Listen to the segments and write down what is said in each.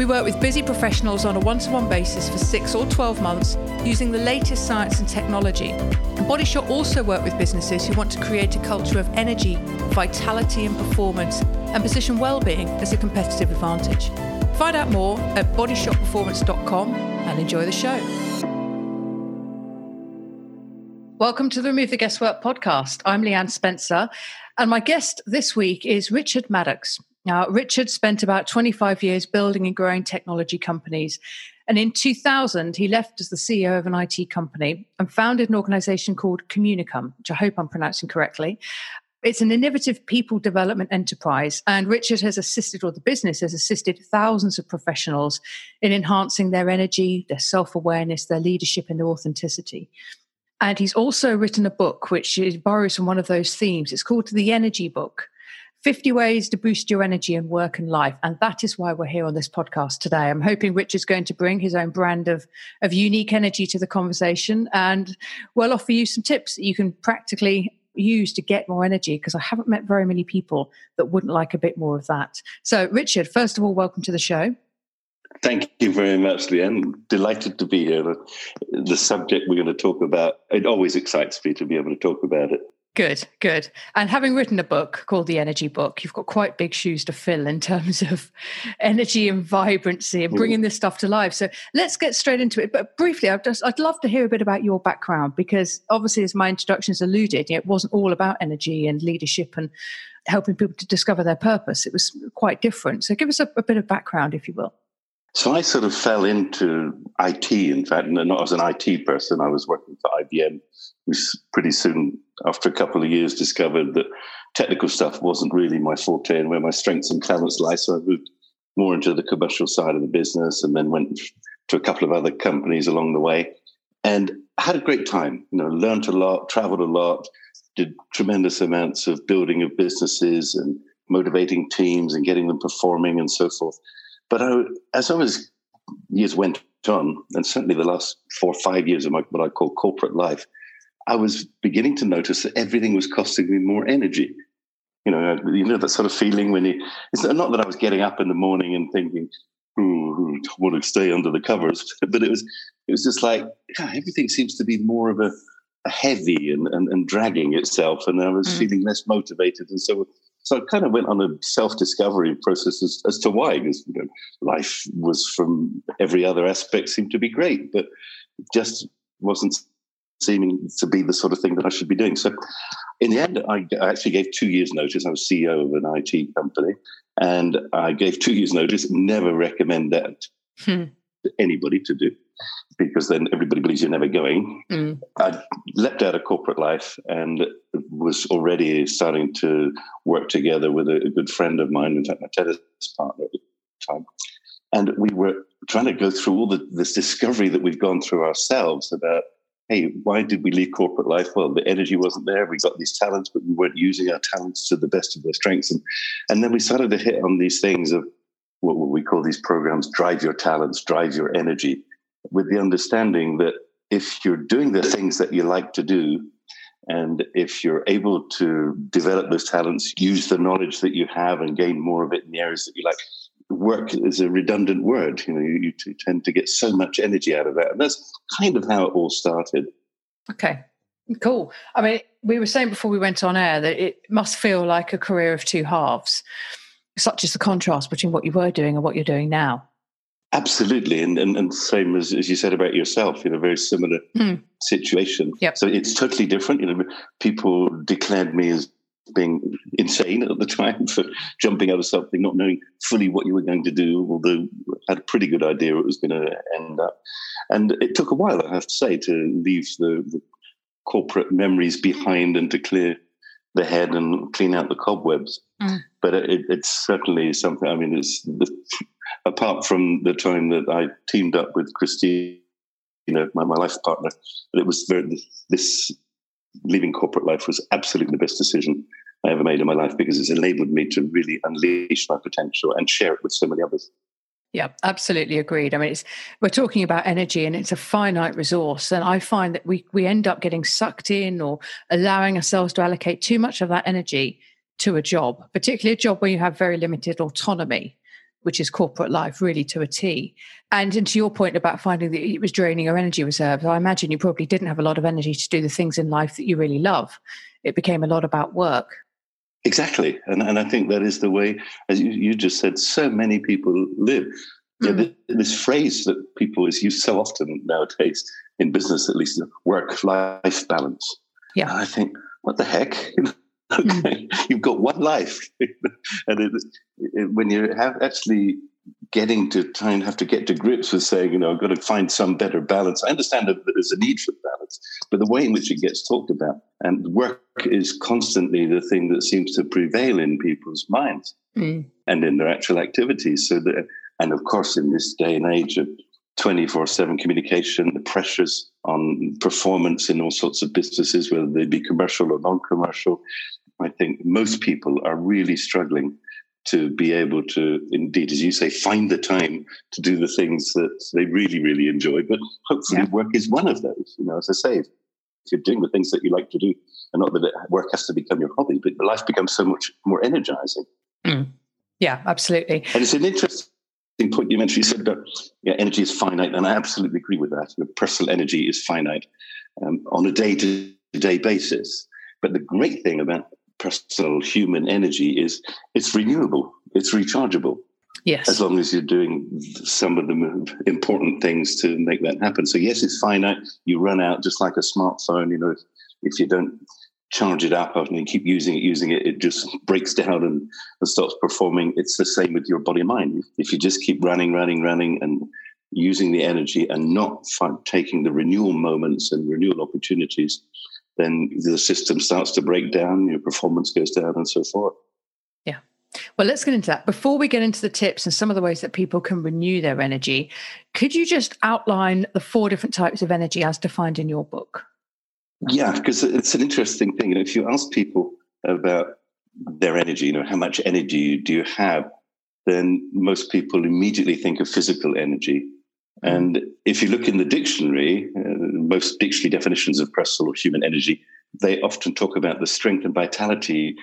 We work with busy professionals on a one to one basis for six or 12 months using the latest science and technology. And also work with businesses who want to create a culture of energy, vitality, and performance and position well-being as a competitive advantage. Find out more at bodyshotperformance.com and enjoy the show. Welcome to the Remove the Guesswork podcast. I'm Leanne Spencer, and my guest this week is Richard Maddox. Now, Richard spent about 25 years building and growing technology companies. And in 2000, he left as the CEO of an IT company and founded an organization called Communicum, which I hope I'm pronouncing correctly. It's an innovative people development enterprise, and Richard has assisted, or the business has assisted thousands of professionals in enhancing their energy, their self awareness, their leadership, and their authenticity. And he's also written a book which borrows from one of those themes. It's called The Energy Book 50 Ways to Boost Your Energy in Work and Life. And that is why we're here on this podcast today. I'm hoping Richard's going to bring his own brand of, of unique energy to the conversation and we'll offer you some tips that you can practically use to get more energy because I haven't met very many people that wouldn't like a bit more of that. So, Richard, first of all, welcome to the show. Thank you very much, Leanne. Delighted to be here. The subject we're going to talk about, it always excites me to be able to talk about it. Good, good. And having written a book called The Energy Book, you've got quite big shoes to fill in terms of energy and vibrancy and bringing this stuff to life. So let's get straight into it. But briefly, I'd, just, I'd love to hear a bit about your background because obviously, as my introductions alluded, it wasn't all about energy and leadership and helping people to discover their purpose. It was quite different. So give us a, a bit of background, if you will. So I sort of fell into IT, in fact, not as an IT person. I was working for IBM, which pretty soon, after a couple of years, discovered that technical stuff wasn't really my forte and where my strengths and talents lie. So I moved more into the commercial side of the business and then went to a couple of other companies along the way and had a great time. You know, learned a lot, traveled a lot, did tremendous amounts of building of businesses and motivating teams and getting them performing and so forth. But I, as I was years went on, and certainly the last four or five years of my what I call corporate life, I was beginning to notice that everything was costing me more energy. You know, you know that sort of feeling when you. It's not that I was getting up in the morning and thinking, "Ooh, I want to stay under the covers," but it was it was just like everything seems to be more of a, a heavy and, and, and dragging itself, and I was mm. feeling less motivated, and so so I kind of went on a self-discovery process as, as to why, because you know, life was from every other aspect seemed to be great, but just wasn't seeming to be the sort of thing that I should be doing. So in the end, I actually gave two years' notice. I was CEO of an IT company, and I gave two years' notice. Never recommend that hmm. Anybody to do because then everybody believes you're never going. Mm. I leapt out of corporate life and was already starting to work together with a, a good friend of mine, in fact, my tennis partner at the time. And we were trying to go through all the, this discovery that we've gone through ourselves about, hey, why did we leave corporate life? Well, the energy wasn't there. We got these talents, but we weren't using our talents to the best of their strengths. And, and then we started to hit on these things of what we call these programs drive your talents, drive your energy with the understanding that if you're doing the things that you like to do, and if you're able to develop those talents, use the knowledge that you have and gain more of it in the areas that you like, work is a redundant word. You know, you, you tend to get so much energy out of that. And that's kind of how it all started. Okay. Cool. I mean, we were saying before we went on air that it must feel like a career of two halves, such as the contrast between what you were doing and what you're doing now. Absolutely, and, and and same as, as you said about yourself, in a very similar mm. situation. Yep. So it's totally different. You know, people declared me as being insane at the time for jumping out of something, not knowing fully what you were going to do, although I had a pretty good idea it was going to end up. And it took a while, I have to say, to leave the, the corporate memories behind and to clear the head and clean out the cobwebs. Mm. But it, it's certainly something. I mean, it's the, apart from the time that I teamed up with Christine, you know, my, my life partner, but it was very, this leaving corporate life was absolutely the best decision I ever made in my life because it's enabled me to really unleash my potential and share it with so many others. Yeah, absolutely agreed. I mean, it's we're talking about energy, and it's a finite resource, and I find that we we end up getting sucked in or allowing ourselves to allocate too much of that energy to a job, particularly a job where you have very limited autonomy, which is corporate life, really to a T. And, and to your point about finding that it was draining your energy reserves, I imagine you probably didn't have a lot of energy to do the things in life that you really love. It became a lot about work. Exactly. And, and I think that is the way, as you, you just said, so many people live. Mm. this, this, phrase that people is used so often nowadays in business, at least, work life balance. Yeah. And I think, what the heck? okay, mm. you've got one life. and it, it, when you have actually getting to try and have to get to grips with saying, you know, I've got to find some better balance. I understand that there's a need for balance, but the way in which it gets talked about and work is constantly the thing that seems to prevail in people's minds mm. and in their actual activities. So that, and of course, in this day and age of 24 7 communication, the pressures on performance in all sorts of businesses, whether they be commercial or non commercial, I think most people are really struggling to be able to, indeed, as you say, find the time to do the things that they really, really enjoy. But hopefully, yeah. work is one of those. You know, as I say, if you're doing the things that you like to do, and not that work has to become your hobby, but life becomes so much more energizing. Mm. Yeah, absolutely. And it's an interesting point you mentioned. You said that yeah, energy is finite, and I absolutely agree with that. Your personal energy is finite um, on a day to day basis. But the great thing about personal human energy is it's renewable, it's rechargeable. Yes. As long as you're doing some of the important things to make that happen. So, yes, it's finite. You run out just like a smartphone. You know, if, if you don't charge it up and you keep using it, using it, it just breaks down and, and stops performing. It's the same with your body and mind. If you just keep running, running, running, and using the energy and not taking the renewal moments and renewal opportunities, then the system starts to break down, your performance goes down, and so forth. Yeah. Well, let's get into that. Before we get into the tips and some of the ways that people can renew their energy, could you just outline the four different types of energy as defined in your book? Yeah, because it's an interesting thing. You know, if you ask people about their energy, you know, how much energy do you have, then most people immediately think of physical energy. And if you look in the dictionary, uh, most dictionary definitions of personal or human energy, they often talk about the strength and vitality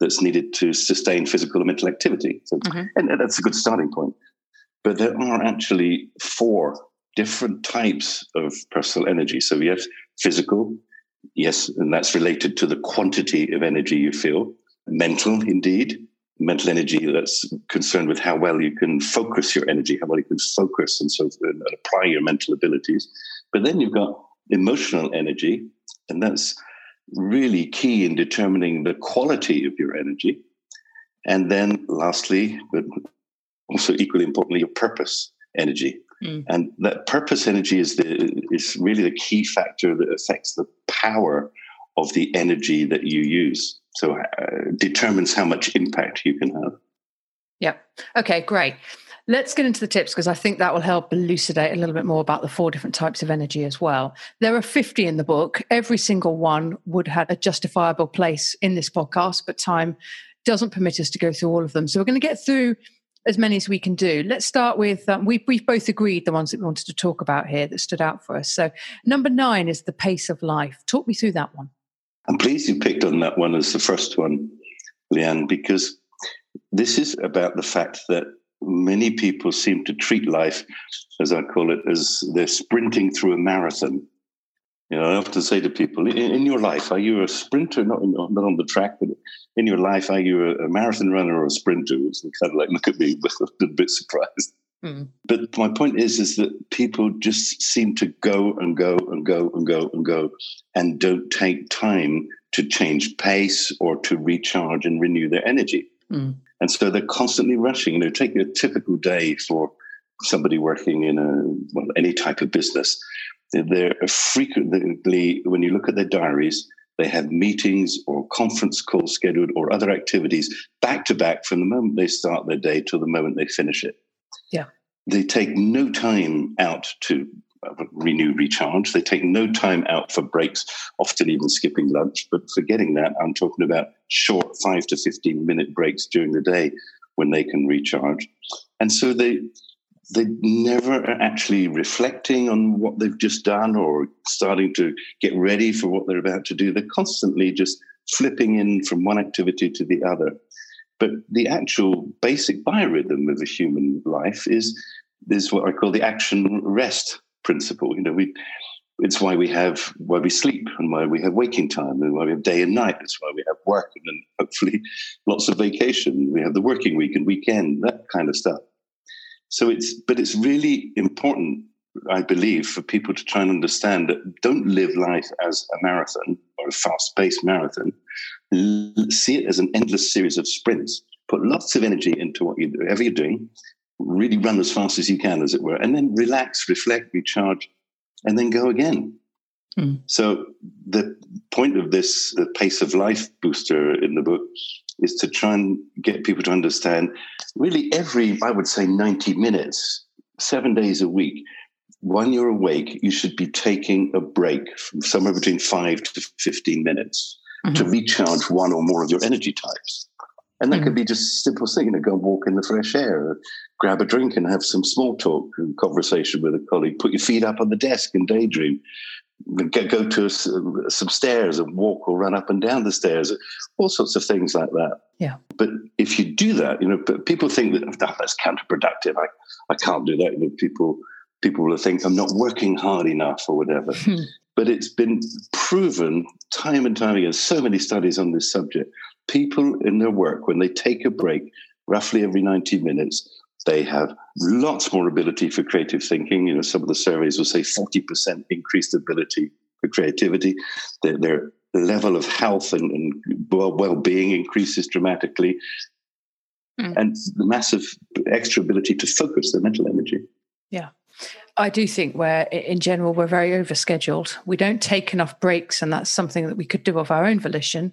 that's needed to sustain physical and mental activity. So, mm-hmm. and, and that's a good starting point. But there are actually four different types of personal energy. So we have physical, yes, and that's related to the quantity of energy you feel. Mental, indeed, mental energy that's concerned with how well you can focus your energy, how well you can focus and so and apply your mental abilities. But then you've got emotional energy, and that's really key in determining the quality of your energy. And then lastly, but also equally importantly, your purpose energy. Mm. And that purpose energy is the is really the key factor that affects the power of the energy that you use. So uh, determines how much impact you can have. Yeah. Okay, great. Let's get into the tips because I think that will help elucidate a little bit more about the four different types of energy as well. There are 50 in the book. Every single one would have a justifiable place in this podcast, but time doesn't permit us to go through all of them. So we're going to get through as many as we can do. Let's start with um, we, we've both agreed the ones that we wanted to talk about here that stood out for us. So, number nine is the pace of life. Talk me through that one. I'm pleased you picked on that one as the first one, Leanne, because this is about the fact that many people seem to treat life, as I call it, as they're sprinting through a marathon. You know, I often say to people, in, in your life, are you a sprinter, not, not on the track, but in your life, are you a, a marathon runner or a sprinter? They kind of like look at me a bit surprised. Mm. But my point is, is that people just seem to go and go and go and go and go and don't take time to change pace or to recharge and renew their energy. Mm. And so they're constantly rushing. You know, take a typical day for somebody working in a well any type of business. They're frequently, when you look at their diaries, they have meetings or conference calls scheduled or other activities back to back from the moment they start their day till the moment they finish it. Yeah. They take no time out to uh, renew, recharge. They take no time out for breaks, often even skipping lunch. But forgetting that, I'm talking about short five to 15 minute breaks during the day when they can recharge. And so they, they never are actually reflecting on what they've just done or starting to get ready for what they're about to do. They're constantly just flipping in from one activity to the other. But the actual basic biorhythm of a human life is is what I call the action rest principle. You know, we it's why we have why we sleep and why we have waking time and why we have day and night. It's why we have work and then hopefully lots of vacation. We have the working week and weekend, that kind of stuff. So it's but it's really important, I believe, for people to try and understand that don't live life as a marathon or a fast-paced marathon. See it as an endless series of sprints. Put lots of energy into what you do, whatever you're doing, really run as fast as you can, as it were, and then relax, reflect, recharge, and then go again. Mm. So the point of this, the pace of life booster in the book, is to try and get people to understand really every, I would say, 90 minutes, seven days a week, when you're awake, you should be taking a break from somewhere between five to 15 minutes mm-hmm. to recharge one or more of your energy types. And that mm-hmm. could be just simple thing, you know, go walk in the fresh air, grab a drink and have some small talk and conversation with a colleague, put your feet up on the desk and daydream, go, go to a, some stairs and walk or run up and down the stairs, all sorts of things like that. Yeah. But if you do that, you know, people think that oh, that's counterproductive. I, I can't do that. You know, people people will think I'm not working hard enough or whatever. But it's been proven time and time again, so many studies on this subject. People in their work, when they take a break, roughly every 90 minutes, they have lots more ability for creative thinking. You know, some of the surveys will say 40% increased ability for creativity. Their, their level of health and, and well being increases dramatically. Mm. And the massive extra ability to focus their mental energy. Yeah. I do think we're, in general, we're very overscheduled. We don't take enough breaks, and that's something that we could do of our own volition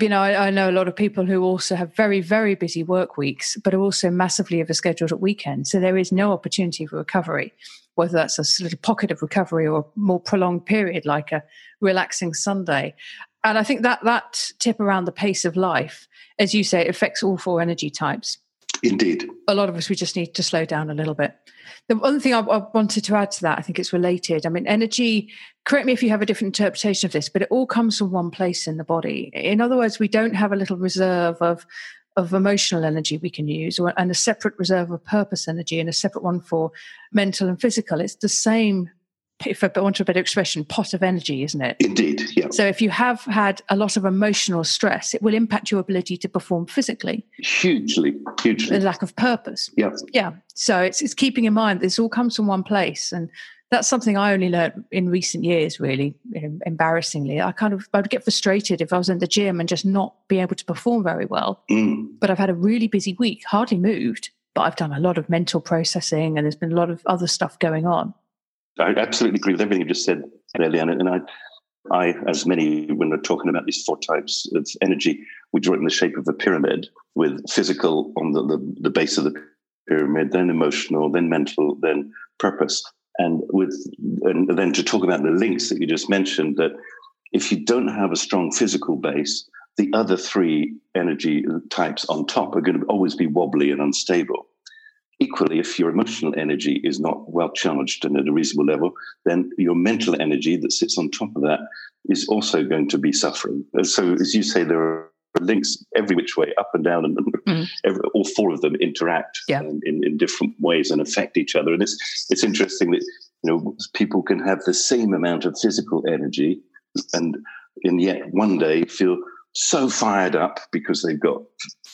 you know, I, I, know a lot of people who also have very, very busy work weeks, but are also massively overscheduled at weekends. So there is no opportunity for recovery, whether that's a little pocket of recovery or a more prolonged period, like a relaxing Sunday. And I think that that tip around the pace of life, as you say, affects all four energy types. Indeed. A lot of us, we just need to slow down a little bit. The one thing I, I, wanted to add to that, I think it's related. I mean, energy, correct me if you have a different interpretation of this, but it all comes from one place in the body. In other words, we don't have a little reserve of, of emotional energy we can use or, and a separate reserve of purpose energy and a separate one for mental and physical. It's the same if I want a better expression, pot of energy, isn't it? Indeed, yeah. So if you have had a lot of emotional stress, it will impact your ability to perform physically. Hugely, hugely. The lack of purpose. Yeah. Yeah. So it's, it's keeping in mind this all comes from one place. And that's something I only learned in recent years, really, embarrassingly. I kind of I would get frustrated if I was in the gym and just not be able to perform very well. Mm. But I've had a really busy week, hardly moved, but I've done a lot of mental processing and there's been a lot of other stuff going on. I absolutely agree with everything you just said, Eliana. And I, I, as many, when we're talking about these four types of energy, we draw it in the shape of a pyramid with physical on the, the, the base of the pyramid, then emotional, then mental, then purpose. And with and then to talk about the links that you just mentioned, that if you don't have a strong physical base, the other three energy types on top are going to always be wobbly and unstable. Equally, if your emotional energy is not well charged and at a reasonable level, then your mental energy that sits on top of that is also going to be suffering. So, as you say, there are links every which way, up and down, and mm. every, all four of them interact yeah. in, in, different ways and affect each other. And it's it's interesting that you know people can have the same amount of physical energy, and and yet one day feel so fired up because they've got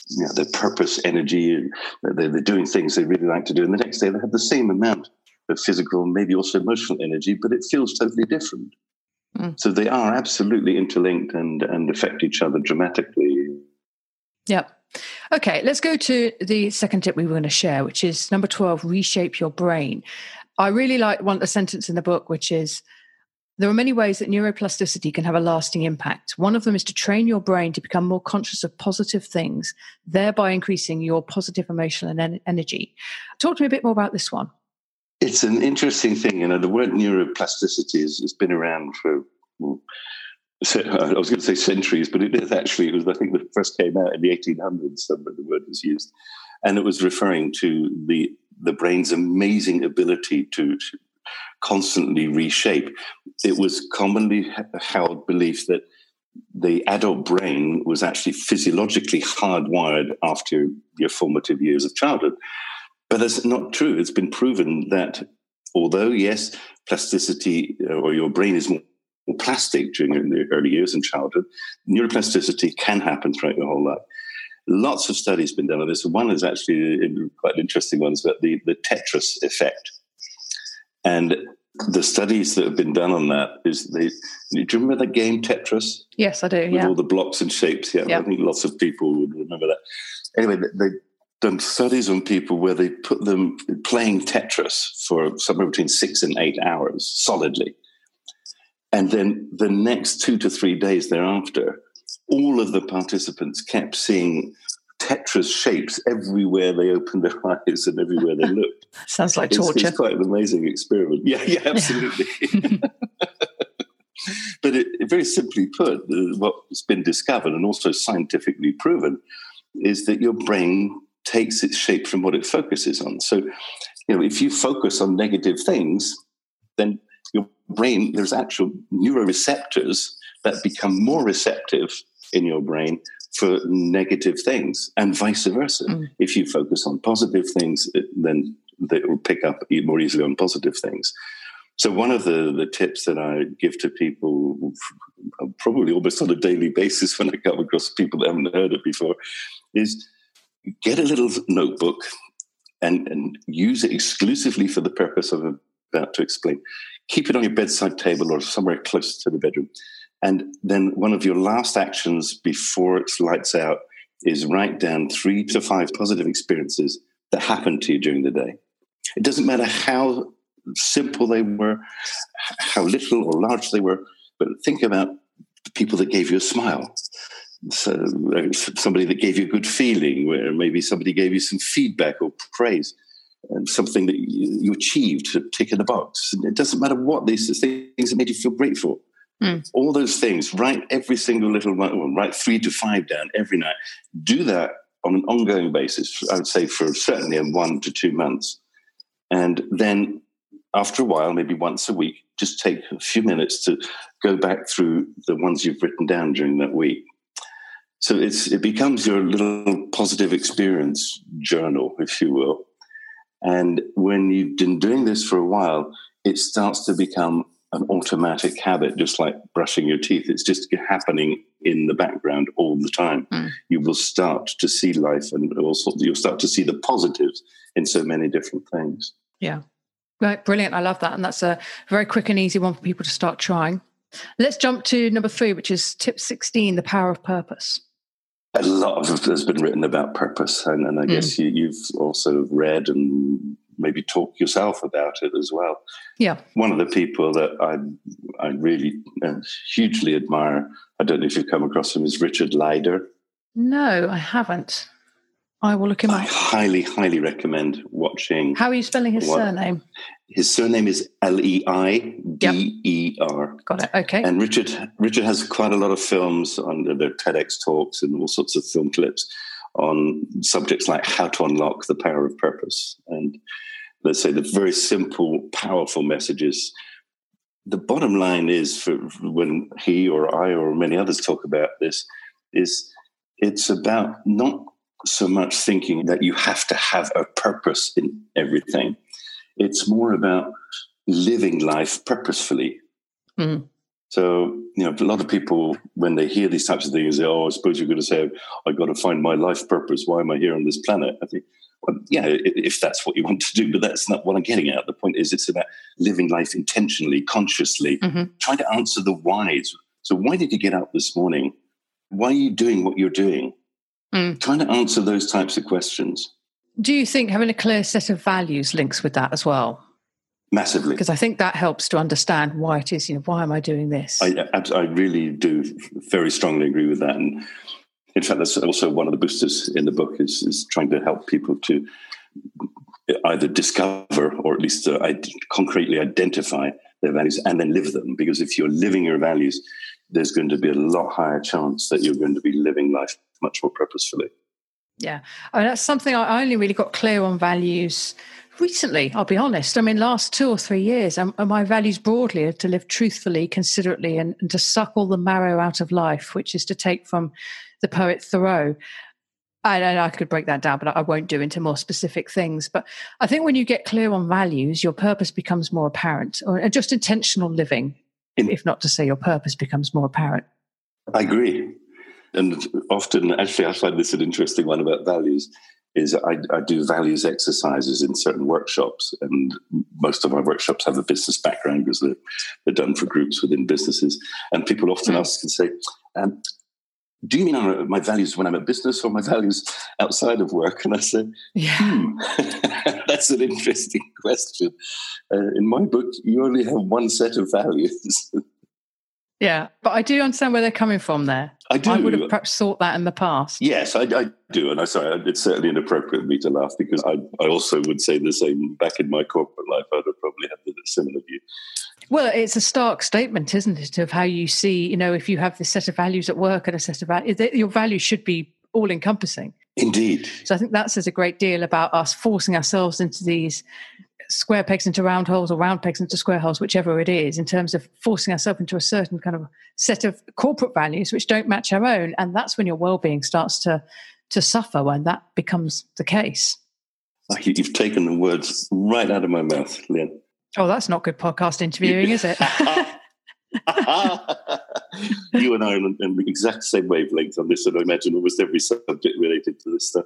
you know, their purpose, energy, and they're, they're doing things they really like to do. And the next day they have the same amount of physical, maybe also emotional energy, but it feels totally different. Mm. So they are absolutely interlinked and, and affect each other dramatically. Yep. Okay, let's go to the second tip we were going to share, which is number 12 reshape your brain. I really like one a sentence in the book, which is There are many ways that neuroplasticity can have a lasting impact. One of them is to train your brain to become more conscious of positive things, thereby increasing your positive emotional and energy. Talk to me a bit more about this one. It's an interesting thing. You know, the word neuroplasticity has, has been around for, well, I was going to say centuries, but it is actually, it was, I think, the first came out in the 1800s, somewhere the word was used. And it was referring to the, the brain's amazing ability to constantly reshape. It was commonly held belief that the adult brain was actually physiologically hardwired after your formative years of childhood. But that's not true. It's been proven that although, yes, plasticity uh, or your brain is more plastic during the early years in childhood, neuroplasticity can happen throughout your whole life. Lots of studies have been done on this. One is actually quite an interesting ones, but the, the Tetris effect. And the studies that have been done on that is they. Do you remember the game Tetris? Yes, I do. With yeah, all the blocks and shapes. Yeah, yeah, I think lots of people would remember that. Anyway, they've done studies on people where they put them playing Tetris for somewhere between six and eight hours solidly, and then the next two to three days thereafter, all of the participants kept seeing Tetris shapes everywhere they opened their eyes and everywhere they looked. Sounds like torture. It's, it's, quite an amazing experiment. Yeah, yeah, absolutely. Yeah. but it, very simply put, what's been discovered and also scientifically proven is that your brain takes its shape from what it focuses on. So, you know, if you focus on negative things, then your brain, there's actual neuroreceptors that become more receptive in your brain for negative things and vice versa. Mm. If you focus on positive things, then they will pick up more easily on positive things. So one of the, the tips that I give to people probably almost on a daily basis when I come across people that haven't heard it before is get a little notebook and, and use it exclusively for the purpose of about to explain. Keep it on your bedside table or somewhere close to the bedroom. And then one of your last actions before it's lights out is write down three to five positive experiences that happened to you during the day. It doesn't matter how simple they were, how little or large they were, but think about the people that gave you a smile. So uh, somebody that gave you a good feeling, where maybe somebody gave you some feedback or praise, and something that you, achieved to tick in the box. It doesn't matter what these things that made you feel grateful. Mm. All those things, write every single little one, write three to five down every night. Do that on an ongoing basis, I would say for certainly in one to two months. And then after a while, maybe once a week, just take a few minutes to go back through the ones you've written down during that week. So it's, it becomes your little positive experience journal, if you will. And when you've been doing this for a while, it starts to become an automatic habit, just like brushing your teeth. It's just happening in the background all the time. Mm. You will start to see life and also you'll start to see the positives in so many different things. Yeah. Right. Brilliant. I love that. And that's a very quick and easy one for people to start trying. Let's jump to number three, which is tip 16 the power of purpose. A lot of has been written about purpose. And, and I mm. guess you, you've also read and maybe talk yourself about it as well. Yeah. One of the people that I I really uh, hugely admire, I don't know if you've come across him, is Richard Leider. No, I haven't. I will look him I up. I highly, highly recommend watching. How are you spelling his what, surname? His surname is L E I D E R. Got it. Okay. And Richard Richard has quite a lot of films on their TEDx talks and all sorts of film clips on subjects like how to unlock the power of purpose and let's say the very simple, powerful messages. The bottom line is for when he or I or many others talk about this is it's about not so much thinking that you have to have a purpose in everything. It's more about living life purposefully. Mm. So, you know, a lot of people, when they hear these types of things, they say, oh, I suppose you're going to say, I've got to find my life purpose. Why am I here on this planet? I think, well, yeah, if that's what you want to do, but that's not what I'm getting at. The point is, it's about living life intentionally, consciously, mm-hmm. trying to answer the whys. So, why did you get up this morning? Why are you doing what you're doing? Mm. Trying to answer those types of questions. Do you think having a clear set of values links with that as well? Massively. Because I think that helps to understand why it is, you know, why am I doing this? I, I really do very strongly agree with that. And in fact, that's also one of the boosters in the book is, is trying to help people to either discover or at least uh, concretely identify their values and then live them. Because if you're living your values, there's going to be a lot higher chance that you're going to be living life much more purposefully. Yeah, I mean, that's something I only really got clear on values recently. I'll be honest. I mean, last two or three years, and my values broadly are to live truthfully, considerately, and, and to suck all the marrow out of life, which is to take from the poet Thoreau. I, I could break that down, but I won't do into more specific things. But I think when you get clear on values, your purpose becomes more apparent, or uh, just intentional living, In, if not to say your purpose becomes more apparent. I agree. And often, actually, I find this an interesting one about values. Is I, I do values exercises in certain workshops, and most of my workshops have a business background because they're, they're done for groups within businesses. And people often mm. ask and say, um, do you mean my values when I'm at business or my values outside of work? And I said, yeah. Hmm, that's an interesting question. Uh, in my book, you only have one set of values. yeah, but I do understand where they're coming from there. I do. I would have perhaps thought that in the past. Yes, I, I do. And I sorry, it's certainly inappropriate for me to laugh because I, I also would say the same back in my corporate life. I'd have probably had a similar view. Well, it's a stark statement, isn't it, of how you see, you know, if you have this set of values at work and a set of values, your values should be all encompassing. Indeed. So I think that says a great deal about us forcing ourselves into these square pegs into round holes or round pegs into square holes, whichever it is, in terms of forcing ourselves into a certain kind of set of corporate values which don't match our own. And that's when your well-being starts to to suffer when that becomes the case. Ah, you've taken the words right out of my mouth, Lynn. Oh, that's not good podcast interviewing, is it? you and I are on the exact same wavelength on this, and I imagine almost every subject related to this stuff.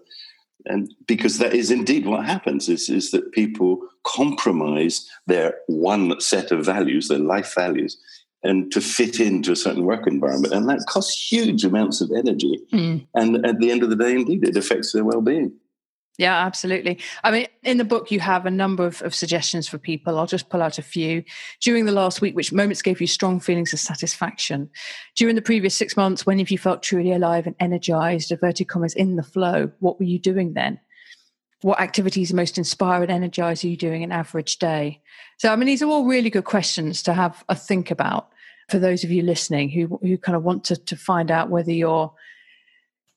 And because that is indeed what happens is, is that people compromise their one set of values, their life values, and to fit into a certain work environment. And that costs huge amounts of energy. Mm. And at the end of the day, indeed, it affects their well being. Yeah, absolutely. I mean, in the book, you have a number of, of, suggestions for people. I'll just pull out a few. During the last week, which moments gave you strong feelings of satisfaction? During the previous six months, when have you felt truly alive and energized, averted commas, in the flow? What were you doing then? What activities most inspire and energize you doing an average day? So, I mean, these are all really good questions to have a think about for those of you listening who, who kind of want to, to find out whether you're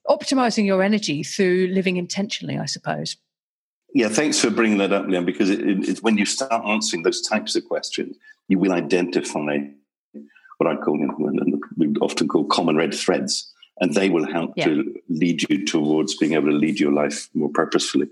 optimizing your energy through living intentionally, I suppose. Yeah, thanks for bringing that up, Liam, because it, it, when you start answering those types of questions, you will identify what I call, we often call common red threads, and they will help yeah. to lead you towards being able to lead your life more purposefully.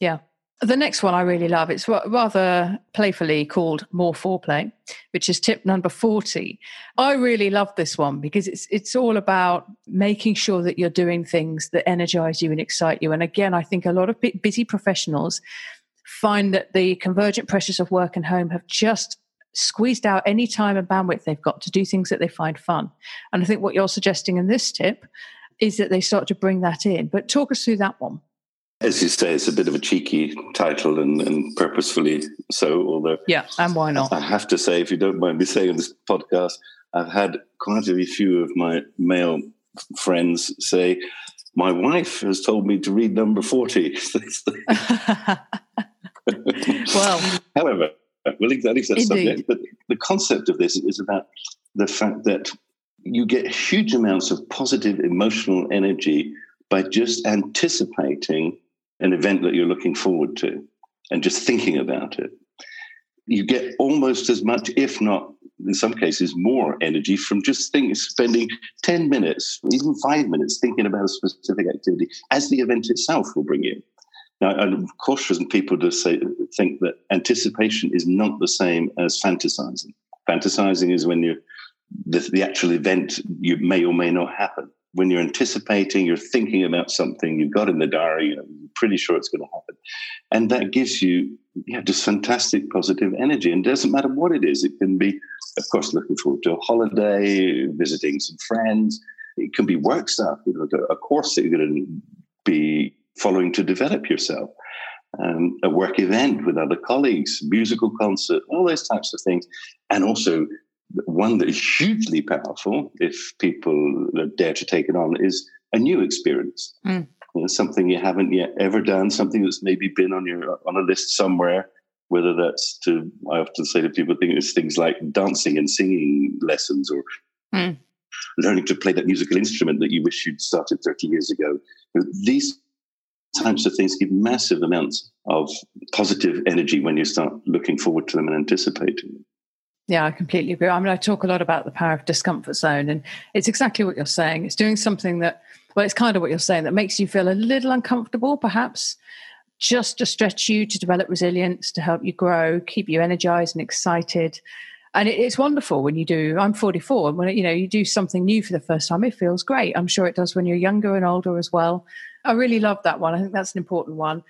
Yeah. The next one I really love. It's rather playfully called "More Foreplay," which is tip number forty. I really love this one because it's it's all about making sure that you're doing things that energize you and excite you. And again, I think a lot of busy professionals find that the convergent pressures of work and home have just squeezed out any time and bandwidth they've got to do things that they find fun. And I think what you're suggesting in this tip is that they start to bring that in. But talk us through that one. As you say, it's a bit of a cheeky title and, and purposefully so, although. Yeah, and why not? I have to say, if you don't mind me saying on this podcast, I've had quite a few of my male friends say, My wife has told me to read number 40. well, however, well, exactly that subject, but the concept of this is about the fact that you get huge amounts of positive emotional energy by just anticipating an event that you're looking forward to and just thinking about it, you get almost as much, if not in some cases more energy from just think, spending 10 minutes, even five minutes thinking about a specific activity as the event itself will bring you. Now, I caution people to say, think that anticipation is not the same as fantasizing. Fantasizing is when you the, the actual event you may or may not happen when you're anticipating, you're thinking about something you've got in the diary, you know, you're pretty sure it's going to happen. And that gives you just fantastic positive energy. And it doesn't matter what it is. It can be, of course, looking forward to a holiday, visiting some friends. It can be work stuff, you know, a course that you're going to be following to develop yourself. um, a work event with other colleagues, musical concert, all those types of things. And also, one that is hugely powerful, if people dare to take it on, is a new experience. Mm. You know, something you haven't yet ever done, something that's maybe been on your on a list somewhere. Whether that's to, I often say to people, think it's things like dancing and singing lessons, or mm. learning to play that musical instrument that you wish you'd started 30 years ago. These types of things give massive amounts of positive energy when you start looking forward to them and anticipating them. Yeah, I completely agree. I mean, I talk a lot about the power of discomfort zone, and it's exactly what you're saying. It's doing something that, well, it's kind of what you're saying that makes you feel a little uncomfortable, perhaps, just to stretch you, to develop resilience, to help you grow, keep you energized and excited. And it's wonderful when you do. I'm 44, and when you know you do something new for the first time, it feels great. I'm sure it does when you're younger and older as well. I really love that one. I think that's an important one.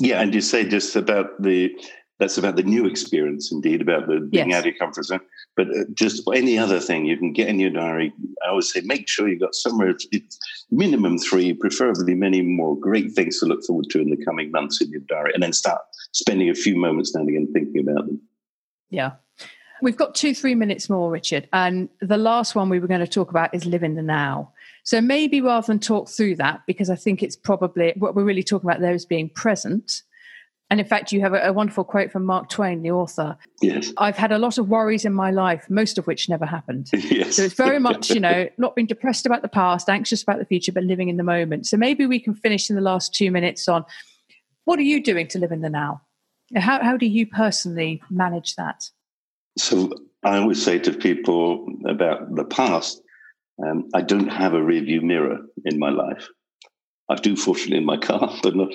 Yeah, and you say just about the that's about the new experience, indeed, about the being yes. out of your comfort zone. But uh, just any other thing you can get in your diary, I always say make sure you've got somewhere, minimum three, preferably many more great things to look forward to in the coming months in your diary, and then start spending a few moments now and again thinking about them. Yeah. We've got two, three minutes more, Richard. And the last one we were going to talk about is live in the now. So maybe rather than talk through that, because I think it's probably what we're really talking about there is being present. And in fact, you have a, a, wonderful quote from Mark Twain, the author. Yes. I've had a lot of worries in my life, most of which never happened. Yes. So it's very much, you know, not being depressed about the past, anxious about the future, but living in the moment. So maybe we can finish in the last two minutes on what are you doing to live in the now? How, how do you personally manage that? So I always say to people about the past, um, I don't have a rearview mirror in my life. I do, fortunately, in my car, but not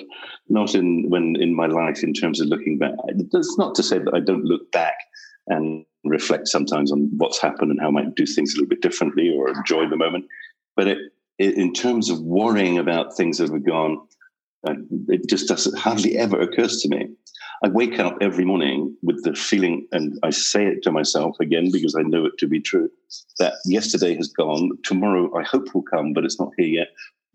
not in when in my life in terms of looking back. That's not to say that I don't look back and reflect sometimes on what's happened and how I might do things a little bit differently or enjoy the moment. But it, it, in terms of worrying about things that have gone, uh, it just doesn't hardly ever occurs to me. I wake up every morning with the feeling, and I say it to myself again because I know it to be true, that yesterday has gone. Tomorrow, I hope will come, but it's not here yet.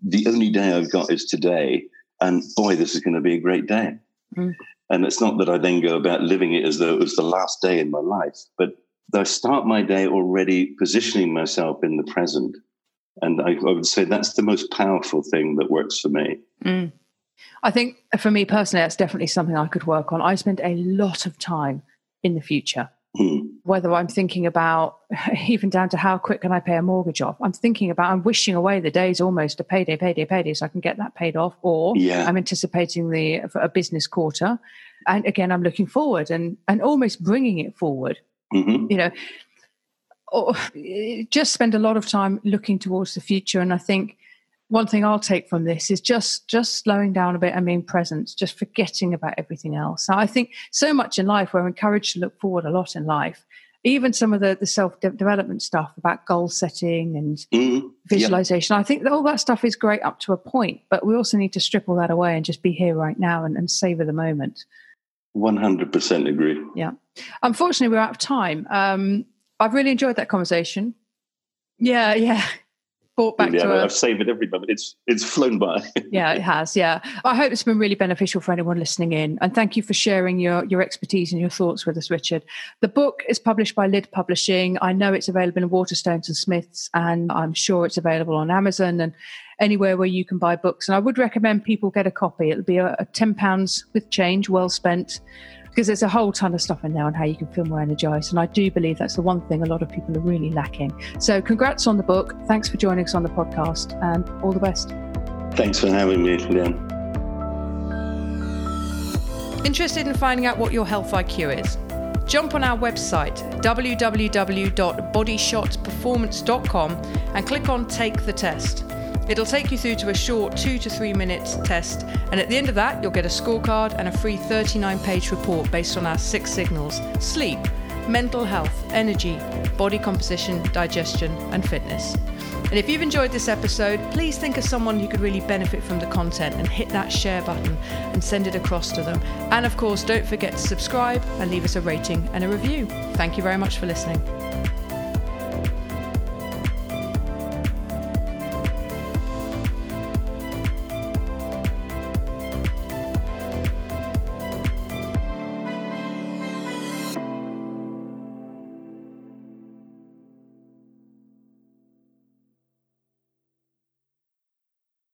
The only day I've got is today. And boy, this is going to be a great day. Mm. And it's not that I then go about living it as though it was the last day in my life, but I start my day already positioning myself in the present. And I, I would say that's the most powerful thing that works for me. Mm. I think for me personally, that's definitely something I could work on. I spend a lot of time in the future. Whether I'm thinking about even down to how quick can I pay a mortgage off, I'm thinking about I'm wishing away the days almost a payday, payday, payday, so I can get that paid off, or yeah. I'm anticipating the a business quarter, and again I'm looking forward and and almost bringing it forward. Mm-hmm. You know, or just spend a lot of time looking towards the future, and I think one thing I'll take from this is just just slowing down a bit and being present, just forgetting about everything else. So I think so much in life we're encouraged to look forward a lot in life. Even some of the, the self development stuff about goal setting and mm, visualization. I think that all that stuff is great up to a point, but we also need to strip all that away and just be here right now and, and savor the moment. 100% agree. Yeah. Unfortunately, we're out of time. Um, I've really enjoyed that conversation. Yeah, yeah brought back yeah, to I've saved it every moment. It's it's flown by. yeah, it has. Yeah, I hope it's been really beneficial for anyone listening in, and thank you for sharing your your expertise and your thoughts with us, Richard. The book is published by Lid Publishing. I know it's available in Waterstones and Smiths, and I'm sure it's available on Amazon and anywhere where you can buy books. And I would recommend people get a copy. It'll be a, a ten pounds with change, well spent because there's a whole ton of stuff in there on how you can feel more energized. And I do believe that's the one thing a lot of people are really lacking. So, congrats on the book. Thanks for joining us on the podcast and all the best. Thanks for having me, Leanne. Interested in finding out what your health IQ is? Jump on our website, www.bodyshotperformance.com, and click on Take the Test. It'll take you through to a short two to three minutes test, and at the end of that, you'll get a scorecard and a free 39 page report based on our six signals sleep, mental health, energy, body composition, digestion, and fitness. And if you've enjoyed this episode, please think of someone who could really benefit from the content and hit that share button and send it across to them. And of course, don't forget to subscribe and leave us a rating and a review. Thank you very much for listening.